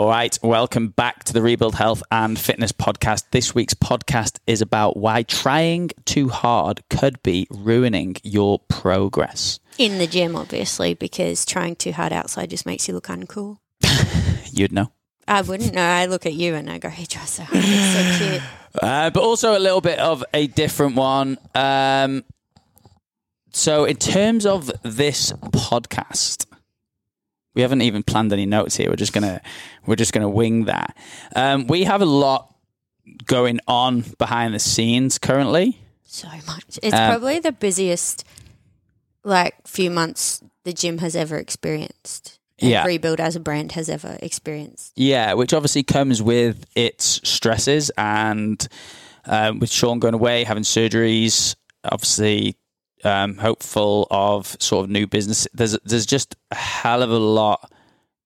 All right, welcome back to the Rebuild Health and Fitness podcast. This week's podcast is about why trying too hard could be ruining your progress. In the gym, obviously, because trying too hard outside just makes you look uncool. You'd know. I wouldn't know. I look at you and I go, he tries so hard. It's so cute. Uh, but also a little bit of a different one. Um, so, in terms of this podcast, we haven't even planned any notes here. We're just gonna we're just gonna wing that. Um, we have a lot going on behind the scenes currently. So much. It's Um, probably the busiest, like, few months the gym has ever experienced. Yeah. Rebuild as a brand has ever experienced. Yeah, which obviously comes with its stresses and um, with Sean going away, having surgeries, obviously um, hopeful of sort of new business. There's there's just a hell of a lot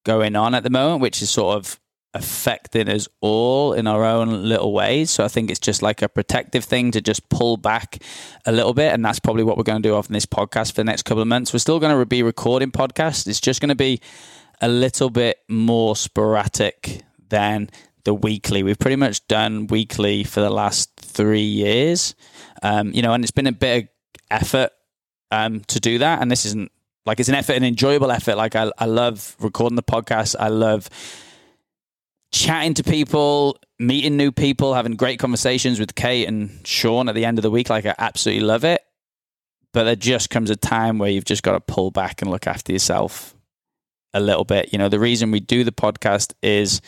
going on at the moment, which is sort of affecting us all in our own little ways. So I think it's just like a protective thing to just pull back a little bit, and that's probably what we're going to do off in this podcast for the next couple of months. We're still going to be recording podcasts. It's just going to be a little bit more sporadic than the weekly. We've pretty much done weekly for the last three years, um, you know, and it's been a bit of effort um, to do that. And this isn't like it's an effort, an enjoyable effort. Like I, I love recording the podcast. I love chatting to people, meeting new people, having great conversations with Kate and Sean at the end of the week. Like I absolutely love it. But there just comes a time where you've just got to pull back and look after yourself a little bit. You know, the reason we do the podcast is,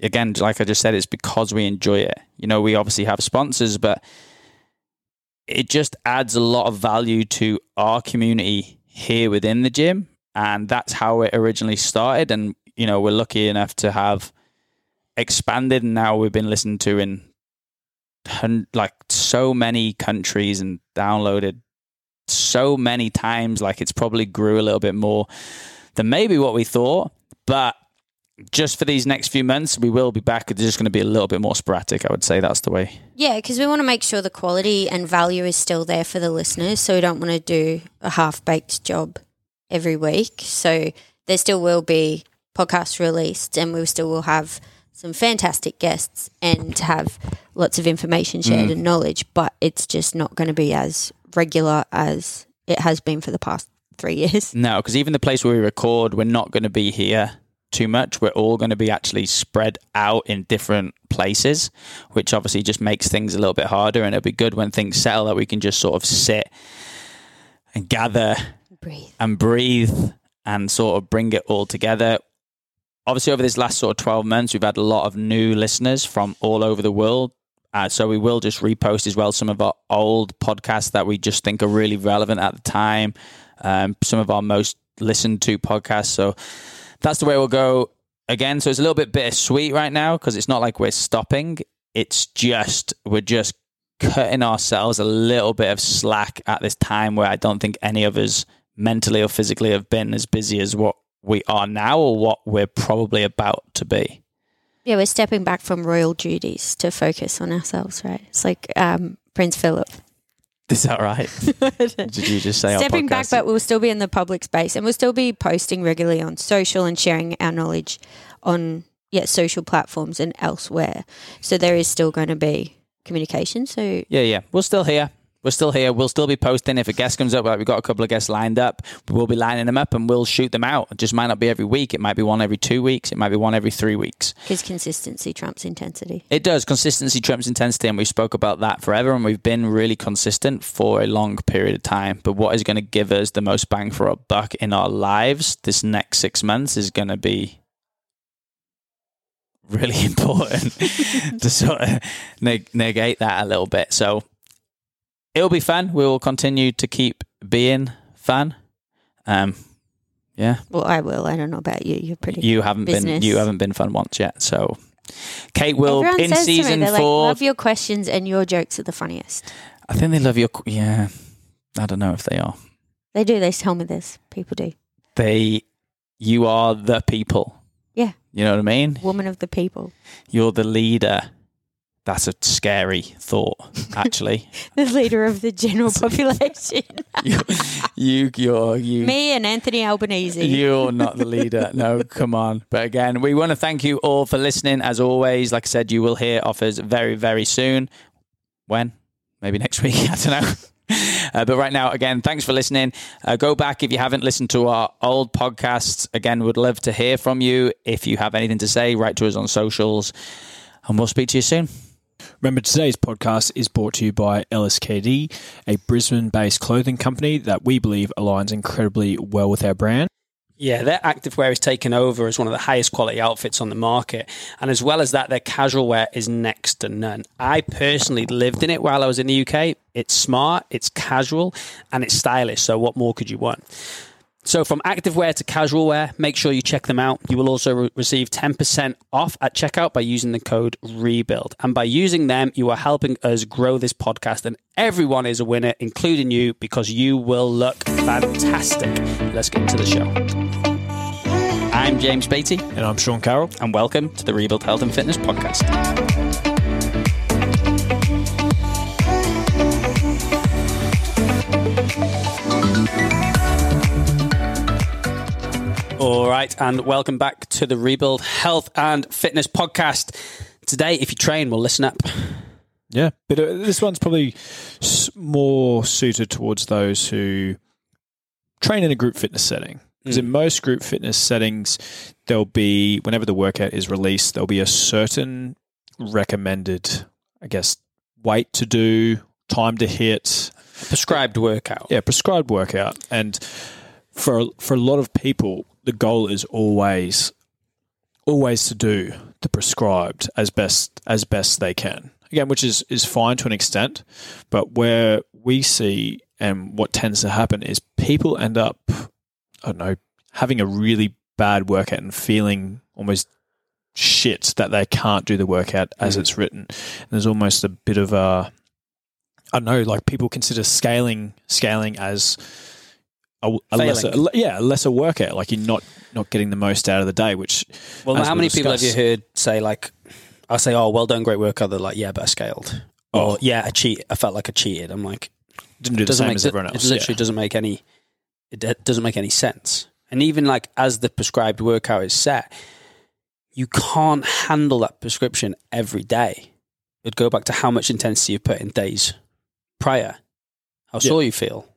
again, like I just said, it's because we enjoy it. You know, we obviously have sponsors, but it just adds a lot of value to our community here within the gym. And that's how it originally started. And, you know, we're lucky enough to have expanded and now we've been listened to in like so many countries and downloaded so many times like it's probably grew a little bit more than maybe what we thought but just for these next few months we will be back it's just going to be a little bit more sporadic i would say that's the way Yeah, because we want to make sure the quality and value is still there for the listeners. So we don't want to do a half baked job every week. So there still will be podcasts released and we still will have some fantastic guests and have lots of information shared mm. and knowledge, but it's just not going to be as regular as it has been for the past three years. no because even the place where we record we're not going to be here too much we're all going to be actually spread out in different places which obviously just makes things a little bit harder and it'll be good when things settle that we can just sort of sit and gather Breathe. and breathe and sort of bring it all together. Obviously, over this last sort of 12 months, we've had a lot of new listeners from all over the world. Uh, so we will just repost as well some of our old podcasts that we just think are really relevant at the time, um, some of our most listened to podcasts. So that's the way we'll go again. So it's a little bit bittersweet right now because it's not like we're stopping. It's just, we're just cutting ourselves a little bit of slack at this time where I don't think any of us mentally or physically have been as busy as what we are now or what we're probably about to be. Yeah, we're stepping back from royal duties to focus on ourselves, right? It's like um, Prince Philip. Is that right? Did you just say Stepping back, but we'll still be in the public space and we'll still be posting regularly on social and sharing our knowledge on yeah social platforms and elsewhere. So there is still going to be communication. So Yeah, yeah. We're still here. We're still here. We'll still be posting. If a guest comes up, like we've got a couple of guests lined up, we'll be lining them up and we'll shoot them out. It just might not be every week. It might be one every two weeks. It might be one every three weeks. because consistency trumps intensity. It does. Consistency trumps intensity, and we spoke about that forever, and we've been really consistent for a long period of time. But what is going to give us the most bang for our buck in our lives this next six months is going to be really important to sort of neg- negate that a little bit. So it'll be fun. We will continue to keep being fun. Um, yeah, Well, I will. I don't know about you. You're pretty. you haven't been you haven't been fun once yet. So Kate will Everyone in to me, season like, four. love your questions and your jokes are the funniest. I think they love your. Yeah, I don't know if they are. They do. They tell me this. People do. They, you are the people. Yeah. You know what I mean? Woman of the people. You're the leader That's a scary thought, actually. the leader of the general population. you, you, you're, you, Me and Anthony Albanese. You're not the leader. No, come on. But again, we want to thank you all for listening. As always, like I said, you will hear offers very, very soon. When? Maybe next week. I don't know. Uh, but right now, again, thanks for listening. Uh, go back if you haven't listened to our old podcasts. Again, would love to hear from you. If you have anything to say, write to us on socials, and we'll speak to you soon. Remember, today's podcast is brought to you by LSKD, a Brisbane based clothing company that we believe aligns incredibly well with our brand. Yeah, their activewear is taken over as one of the highest quality outfits on the market. And as well as that, their casual wear is next to none. I personally lived in it while I was in the UK. It's smart, it's casual, and it's stylish. So, what more could you want? So, from activewear to casual wear, make sure you check them out. You will also re- receive 10% off at checkout by using the code REBUILD. And by using them, you are helping us grow this podcast. And everyone is a winner, including you, because you will look fantastic. Let's get into the show. I'm James Beatty, And I'm Sean Carroll. and welcome to the Rebuild Health and Fitness Podcast. All right, and welcome back to the Rebuild Health and Fitness Podcast. Today, if you train, we'll listen up. Yeah, but uh, this one's probably more suited towards those who train in a group fitness setting. Because in most group fitness settings, there'll be, whenever the workout is released, there'll be a certain recommended, I guess, weight to do, time to hit, Prescribed workout. yeah, prescribed workout. And for for a lot of people, the goal is always always to do the prescribed as best as best they can. Again, which is is fine to an extent, but where we see and what tends to happen is people end up I don't know having a really bad workout and feeling almost shit that they can't do the workout as Mhm. it's written. And there's almost a bit of a I don't know, like people consider scaling scaling as a, a lesser, yeah, a lesser workout. Like you're not not getting the most out of the day. Which Well, how we'll many people have you heard say like, I say, "Oh, well done, great workout." They're like, "Yeah, but I scaled." Oh. Or yeah, I cheat. I felt like I cheated. I'm like, didn't do the same make as everyone else. It literally yeah. doesn't make any. It doesn't make any sense. And even like as the prescribed workout is set, you can't handle that prescription every day. It'd go back to how much intensity you put in days prior, how Yeah. sore you feel.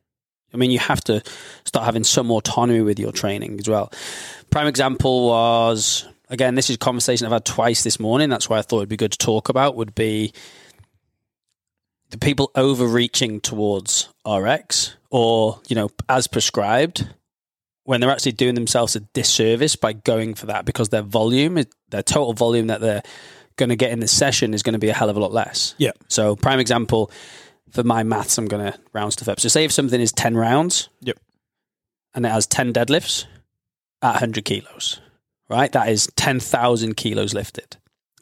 I mean, you have to start having some autonomy with your training as well. Prime example was again, this is a conversation I've had twice this morning. That's why I thought it'd be good to talk about. Would be the people overreaching towards RX or you know as prescribed when they're actually doing themselves a disservice by going for that because their volume, their total volume that they're going to get in the session is going to be a hell of a lot less. Yeah. So prime example for my maths, I'm going to round stuff up. So say if something is 10 rounds. Yep. And it has 10 deadlifts at 100 kilos, right? That is 10,000 kilos lifted,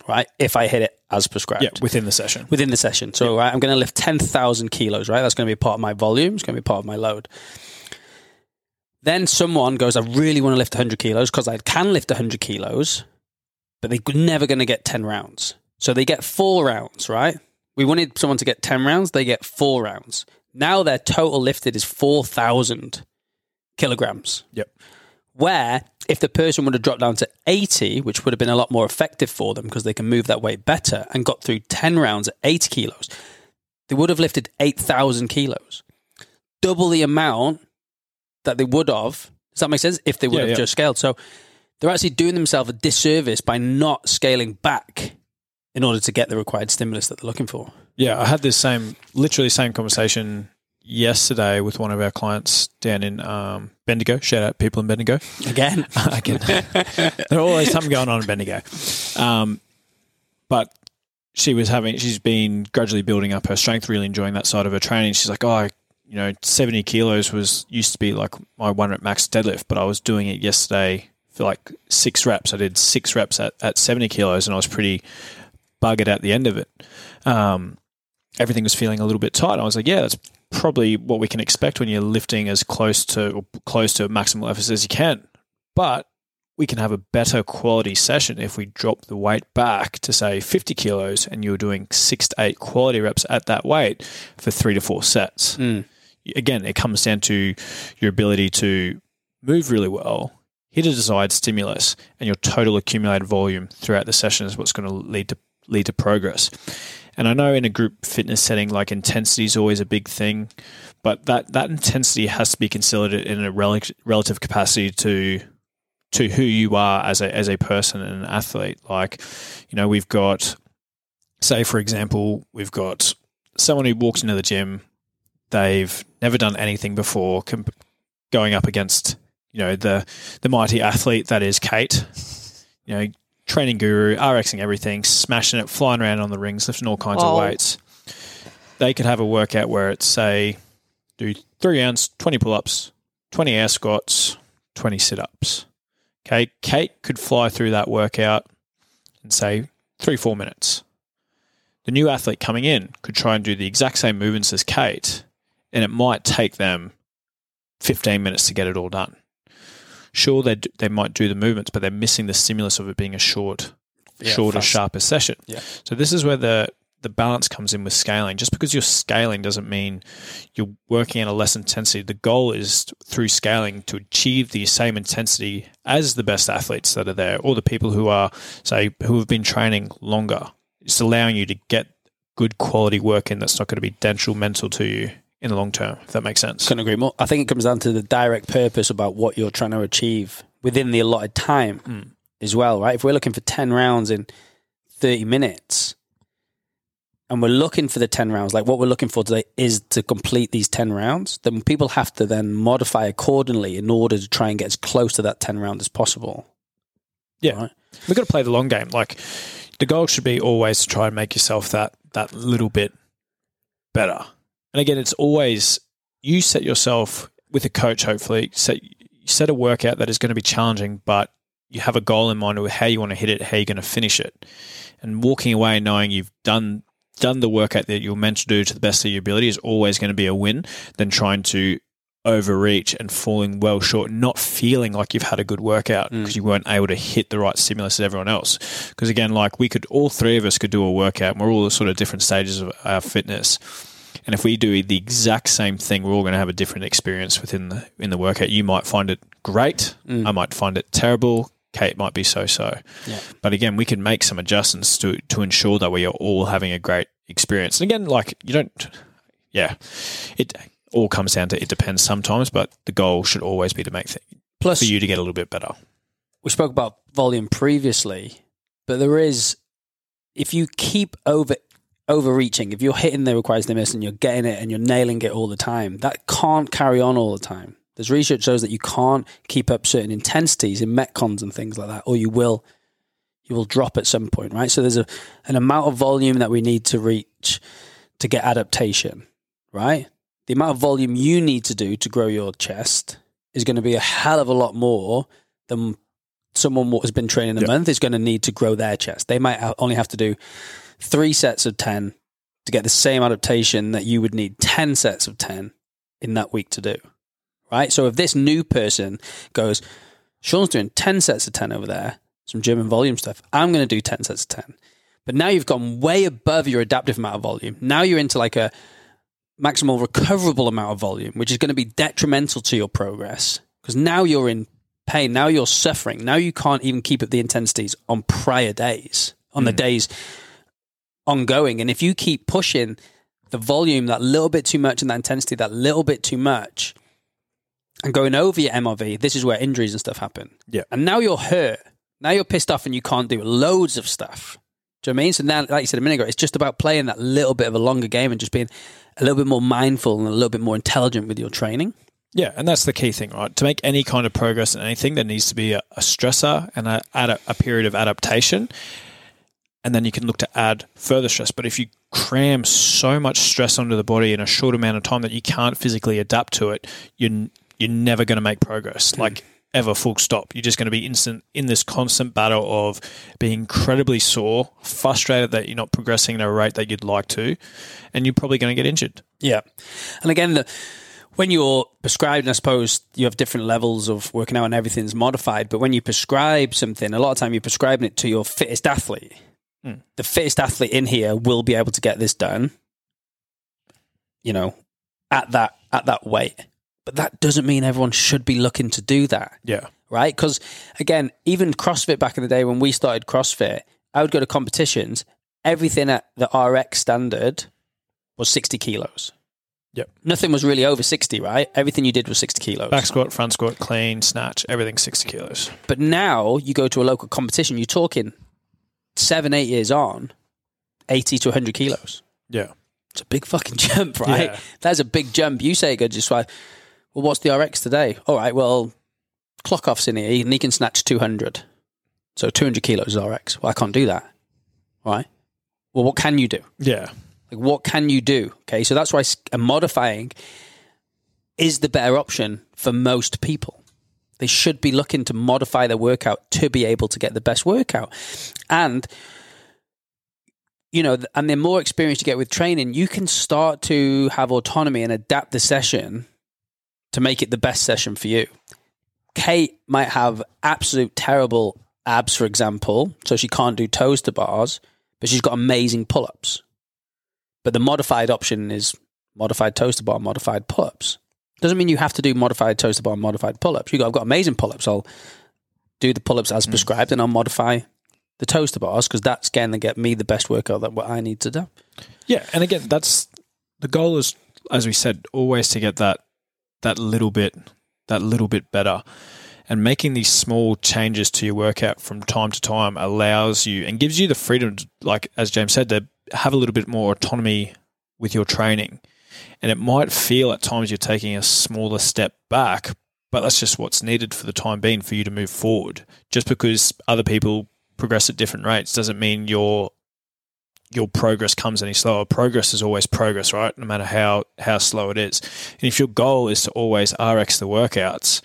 right? If I hit it as prescribed yeah, within the session. within the session. So right, I'm going to lift 10,000 kilos, right? That's going to be part of my volume. It's going to be part of my load. Then someone goes, I really want to lift 100 kilos because I can lift 100 kilos, but they're never going to get 10 rounds. So they get four rounds, right? We wanted someone to get 10 rounds. They get four rounds. Now their total lifted is 4,000 kilograms. Yep. Where if the person would have dropped down to 80, which would have been a lot more effective for them because they can move that weight better and got through 10 rounds at 80 kilos, they would have lifted 8,000 kilos. Double the amount that they would have. Does that make sense? If they would Yeah, have yeah. just scaled. So they're actually doing themselves a disservice by not scaling back in order to get the required stimulus that they're looking for. Yeah, I had this same, literally same conversation yesterday with one of our clients down in um, Bendigo. Shout out people in Bendigo. Again, Again, there always something going on in Bendigo. Um, but she was having, she's been gradually building up her strength, really enjoying that side of her training. She's like, oh, you know, 70 kilos was used to be like my one rep max deadlift, but I was doing it yesterday for like six reps. I did six reps at, at 70 kilos and I was pretty buggered at the end of it. Um, everything was feeling a little bit tight. I was like, yeah, that's probably what we can expect when you're lifting as close to or close to maximal effort as you can. But we can have a better quality session if we drop the weight back to say 50 kilos and you're doing six to eight quality reps at that weight for three to four sets. Again, it comes down to your ability to move really well, hit a desired stimulus, and your total accumulated volume throughout the session is what's going to lead to lead to progress. And I know in a group fitness setting, like intensity is always a big thing, but that, that intensity has to be considered in a rel- relative capacity to to who you are as a as a person and an athlete. Like, you know, we've got, say for example, we've got someone who walks into the gym, they've never done anything before, comp- going up against you know the the mighty athlete that is Kate, you know, training guru, RXing everything, smashing it, flying around on the rings, lifting all kinds Oh. of weights. They could have a workout where it's say do three ounce, twenty pull ups, twenty air squats, twenty sit ups. Okay, Kate could fly through that workout in say three, four minutes. The new athlete coming in could try and do the exact same movements as Kate, and it might take them 15 minutes to get it all done. Sure, they they might do the movements, but they're missing the stimulus of it being a short, Yeah, shorter, fast. sharper session. Yeah. So this is where the the balance comes in with scaling. Just because you're scaling doesn't mean you're working at a less intensity. The goal is through scaling to achieve the same intensity as the best athletes that are there, or the people who are say who have been training longer. It's allowing you to get good quality work in that's not going to be detrimental to you in the long term. If that makes sense. Couldn't agree more. I think it comes down to the direct purpose about what you're trying to achieve within the allotted time Mm. as well, right? If we're looking for 10 rounds in 30 minutes and we're looking for the 10 rounds, like what we're looking for today is to complete these 10 rounds, then people have to then modify accordingly in order to try and get as close to that 10 round as possible. Yeah. Right. We've got to play the long game. Like the goal should be always to try and make yourself that that little bit better. And again, it's always you set yourself with a coach. Hopefully, set set a workout that is going to be challenging, but you have a goal in mind of how you want to hit it, how you're going to finish it, and walking away knowing you've done done the workout that you're meant to do to the best of your ability is always going to be a win than trying to overreach and falling well short, not feeling like you've had a good workout mm. because you weren't able to hit the right stimulus as everyone else. Because again, like we could, all three of us could do a workout. And we're all sort of different stages of our fitness. And if we do the exact same thing, we're all going to have a different experience within the in the workout. You might find it great. Mm. I might find it terrible. Kate might be so so. Yeah. But again, we can make some adjustments to to ensure that we are all having a great experience. And again, like you don't, yeah, it all comes down to it depends sometimes, but the goal should always be to make th- Plus, for you to get a little bit better. we spoke about volume previously, but there is if you keep over overreaching, if you're hitting the required stimulus and you're getting it and you're nailing it all the time, that can't carry on all the time. There's research shows that you can't keep up certain intensities in metcons and things like that, or you will you will drop at some point, right? So there's a an amount of volume that we need to reach to get adaptation, right? The amount of volume you need to do to grow your chest is going to be a hell of a lot more than someone what has been training a Yeah. month is going to need to grow their chest. They might only have to do three sets of 10 to get the same adaptation that you would need 10 sets of 10 in that week to do. Right? So if this new person goes, Sean's doing 10 sets of 10 over there, some German volume stuff, I'm going to do 10 sets of 10. But now you've gone way above your adaptive amount of volume. Now you're into like a maximal recoverable amount of volume, which is going to be detrimental to your progress because now you're in pain. Now you're suffering. Now you can't even keep up the intensities on prior days, on the hmm. days ongoing. And if you keep pushing the volume that little bit too much and that intensity that little bit too much and going over your MRV, this is where injuries and stuff happen. Yeah. And now you're hurt. Now you're pissed off and you can't do loads of stuff. Do you know what I mean? So now, like you said a minute ago, it's just about playing that little bit of a longer game and just being a little bit more mindful and a little bit more intelligent with your training. Yeah, and that's the key thing, right? To make any kind of progress in anything, there needs to be a, a stressor and a, a, a period of adaptation, and then you can look to add further stress. But if you cram so much stress onto the body in a short amount of time that you can't physically adapt to it, you're you're never going to make progress. Hmm. Like ever, full stop. You're just going to be instant in this constant battle of being incredibly sore, frustrated that you're not progressing at a rate that you'd like to, and you're probably going to get injured. Yeah. And again, the, when you're prescribed, I suppose you have different levels of working out and everything's modified. But when you prescribe something, a lot of time you're prescribing it to your fittest athlete. Mm. The fittest athlete in here will be able to get this done. You know, at that at that weight. But that doesn't mean everyone should be looking to do that Yeah. right? Because again, even CrossFit back in the day when we started CrossFit, I would go to competitions. Everything at the RX standard was 60 kilos. Yep. Nothing was really over 60, right? Everything you did was 60 kilos. Back squat, front squat, clean, snatch, everything 60 kilos. But now you go to a local competition, you're talking seven, eight years on, 80 to 100 kilos. Yeah. It's a big fucking jump, right? Yeah. That's a big jump. You say, go just like, well, what's the RX today? All right, well, clock off's in here and he can snatch 200. So 200 kilos is RX. Well, I can't do that. Right? Well, what can you do? Yeah. Like, what can you do? Okay, so that's why uh, modifying is the better option for most people. They should be looking to modify their workout to be able to get the best workout. And, you know, and the more experience you get with training, you can start to have autonomy and adapt the session to make it the best session for you. Kate might have absolute terrible abs, for example, so she can't do toes to bars, but she's got amazing pull ups. But the modified option is modified toes to bar, modified pull ups. Doesn't mean you have to do modified toes to bar, modified pull ups. You got, I've got amazing pull ups. I'll do the pull ups as mm. prescribed and I'll modify the toes to bars because that's going to get me the best workout that what I need to do. Yeah, and again, that's the goal is, as we said, always to get that that little bit, that little bit better, and making these small changes to your workout from time to time allows you and gives you the freedom, to, like as James said, to have a little bit more autonomy with your training. And it might feel at times you're taking a smaller step back, but that's just what's needed for the time being for you to move forward. Just because other people progress at different rates doesn't mean your your progress comes any slower. Progress is always progress, right? No matter how how slow it is. And if your goal is to always RX the workouts,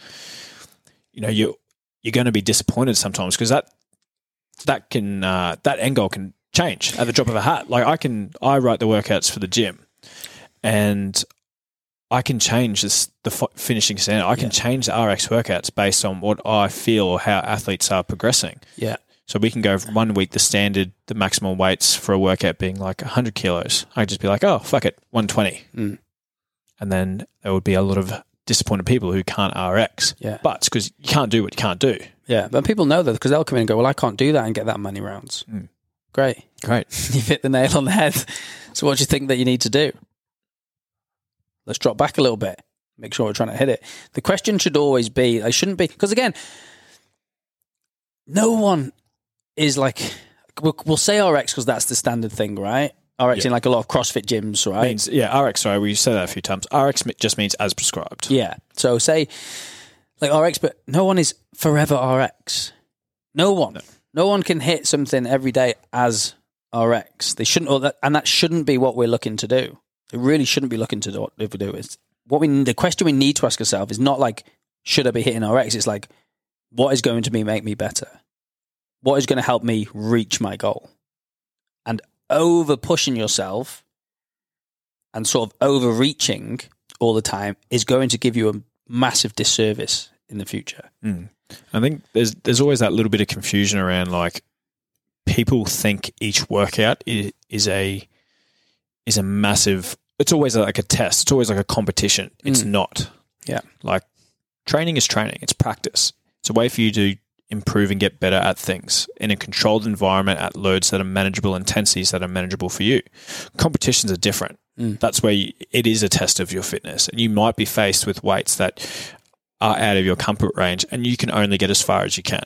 you know you you're going to be disappointed sometimes because that that can uh, that end goal can change at the drop of a hat. Like I can I write the workouts for the gym, and I can change this the fi- finishing standard. I can Yeah. change the RX workouts based on what I feel or how athletes are progressing. Yeah. So we can go from one week the standard, the maximum weights for a workout being like 100 kilos. I'd just be like, oh, fuck it, 120. Mm. And then there would be a lot of disappointed people who can't RX. Yeah. But because you can't do what you can't do. Yeah. But people know that because they'll come in and go, well, I can't do that and get that many rounds. Mm. Great. Great. You've hit the nail on the head. So what do you think that you need to do? Let's drop back a little bit. Make sure we're trying to hit it. The question should always be, I shouldn't be, because again, no one is like, we'll, we'll say RX because that's the standard thing, right? RX Yeah. in like a lot of CrossFit gyms, right? Means, yeah, RX, sorry, we said that a few times. RX just means as prescribed. Yeah. So say like RX, but no one is forever RX. No one. No, one can hit something every day as RX. They shouldn't, or that, and that shouldn't be what we're looking to do. It really shouldn't be looking to do if we do is what we. The question we need to ask ourselves is not like should I be hitting RX. It's like what is going to be make me better. What is going to help me reach my goal, and over pushing yourself and sort of overreaching all the time is going to give you a massive disservice in the future. Mm. I think there's there's always that little bit of confusion around like people think each workout is, is a is a massive. It's always like a test. It's always like a competition. It's Mm. not. Yeah. Like training is training. It's practice. It's a way for you to improve and get better at things in a controlled environment at loads that are manageable, intensities that are manageable for you. Competitions are different. Mm. That's where you, it is a test of your fitness, and you might be faced with weights that are out of your comfort range, and you can only get as far as you can.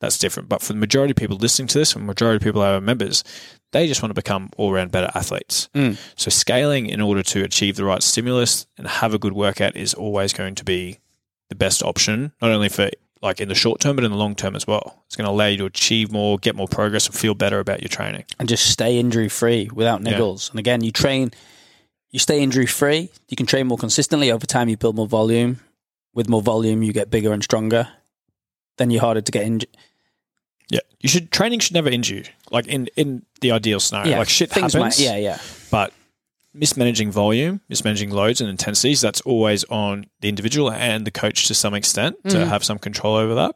That's different. But for the majority of people listening to this, and majority of people who are members, they just want to become all round better athletes. Mm. So scaling in order to achieve the right stimulus and have a good workout is always going to be the best option, not only for like in the short term, but in the long term as well. It's going to allow you to achieve more, get more progress, and feel better about your training. and just stay injury free without Yeah. niggles. And again, you train, you stay injury free. You can train more consistently over time. You build more volume. With more volume, you get bigger and stronger. Then you're harder to get injured. Yeah, you should training should never injure you. Like in in the ideal scenario, Yeah, like shit happens. might. Yeah, yeah. but mismanaging volume, mismanaging loads and intensities, that's always on the individual and the coach to some extent to Mhm. have some control over that.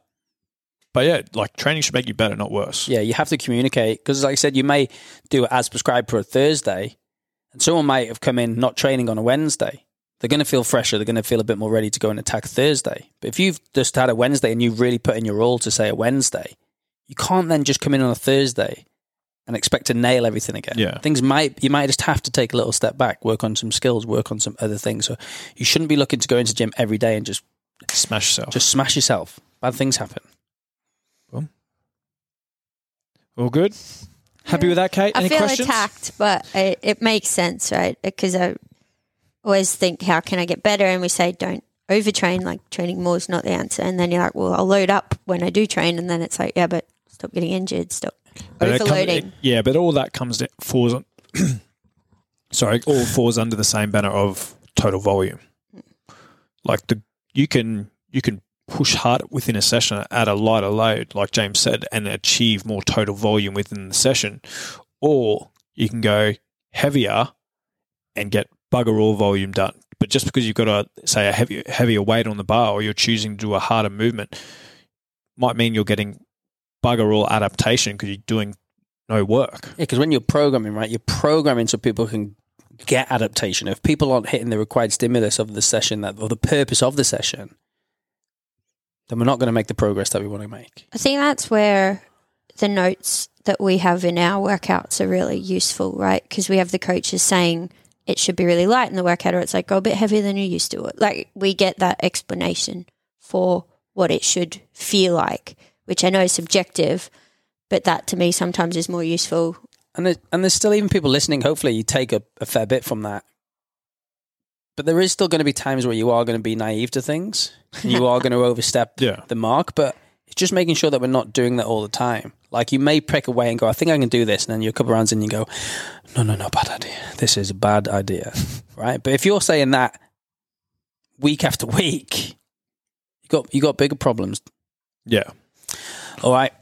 But yeah, like training should make you better, not worse. Yeah, you have to communicate because, like I said, you may do it as prescribed for a Thursday, and someone might have come in not training on a Wednesday. They're going to feel fresher. They're going to feel a bit more ready to go and attack Thursday. But if you've just had a Wednesday and you've really put in your role to say a Wednesday, you can't then just come in on a Thursday and expect to nail everything again. Yeah. things might you might just have to take a little step back, work on some skills, work on some other things. So you shouldn't be looking to go into gym every day and just Smash yourself. just smash yourself. Bad things happen. Boom. All good? Happy with that, Kate? I Any feel questions? attacked, but it, it makes sense, right? Because I always think, how can I get better? And we say, don't overtrain. Like training more is not the answer. And then you're like, well, I'll load up when I do train. And then it's like, yeah, but stop getting injured. Stop But overloading. it- yeah, but all that comes to, falls on. sorry, all falls under the same banner of total volume. Like the you can you can push hard within a session at a lighter load, like James said, and achieve more total volume within the session, or you can go heavier and get bugger all volume done. But just because you've got a say a heavier heavier weight on the bar, or you're choosing to do a harder movement, might mean you're getting bugger all adaptation because you're doing no work. Yeah, because when you're programming, right, you're programming so people can get adaptation. If people aren't hitting the required stimulus of the session that or the purpose of the session, then we're not going to make the progress that we want to make. I think that's where the notes that we have in our workouts are really useful, right? Because we have the coaches saying it should be really light in the workout, or it's like go a bit heavier than you're used to. It. Like we get that explanation for what it should feel like, which I know is subjective, but that to me sometimes is more useful. And there, and there's still even people listening. Hopefully, you take a, a fair bit from that. But there is still going to be times where you are going to be naive to things. And you are going to overstep Yeah. the mark. But it's just making sure that we're not doing that all the time. Like you may prick away and go, I think I can do this. And then you're a couple of rounds in and you go, no, no, no, bad idea. This is a bad idea. right? But if you're saying that week after week, you got you got bigger problems. Yeah. All right.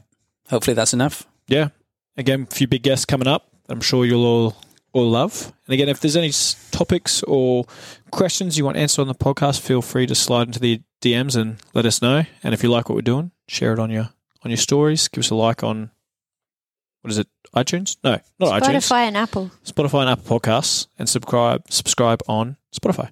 Hopefully that's enough. Yeah. Again, a few big guests coming up. I'm sure you'll all all love. And again, if there's any s- topics or questions you want answered on the podcast, feel free to slide into the DMs and let us know. And if you like what we're doing, share it on your on your stories. Give us a like on what is it? iTunes? No, not iTunes. Spotify and Apple. Spotify and Apple Podcasts, and subscribe subscribe on Spotify.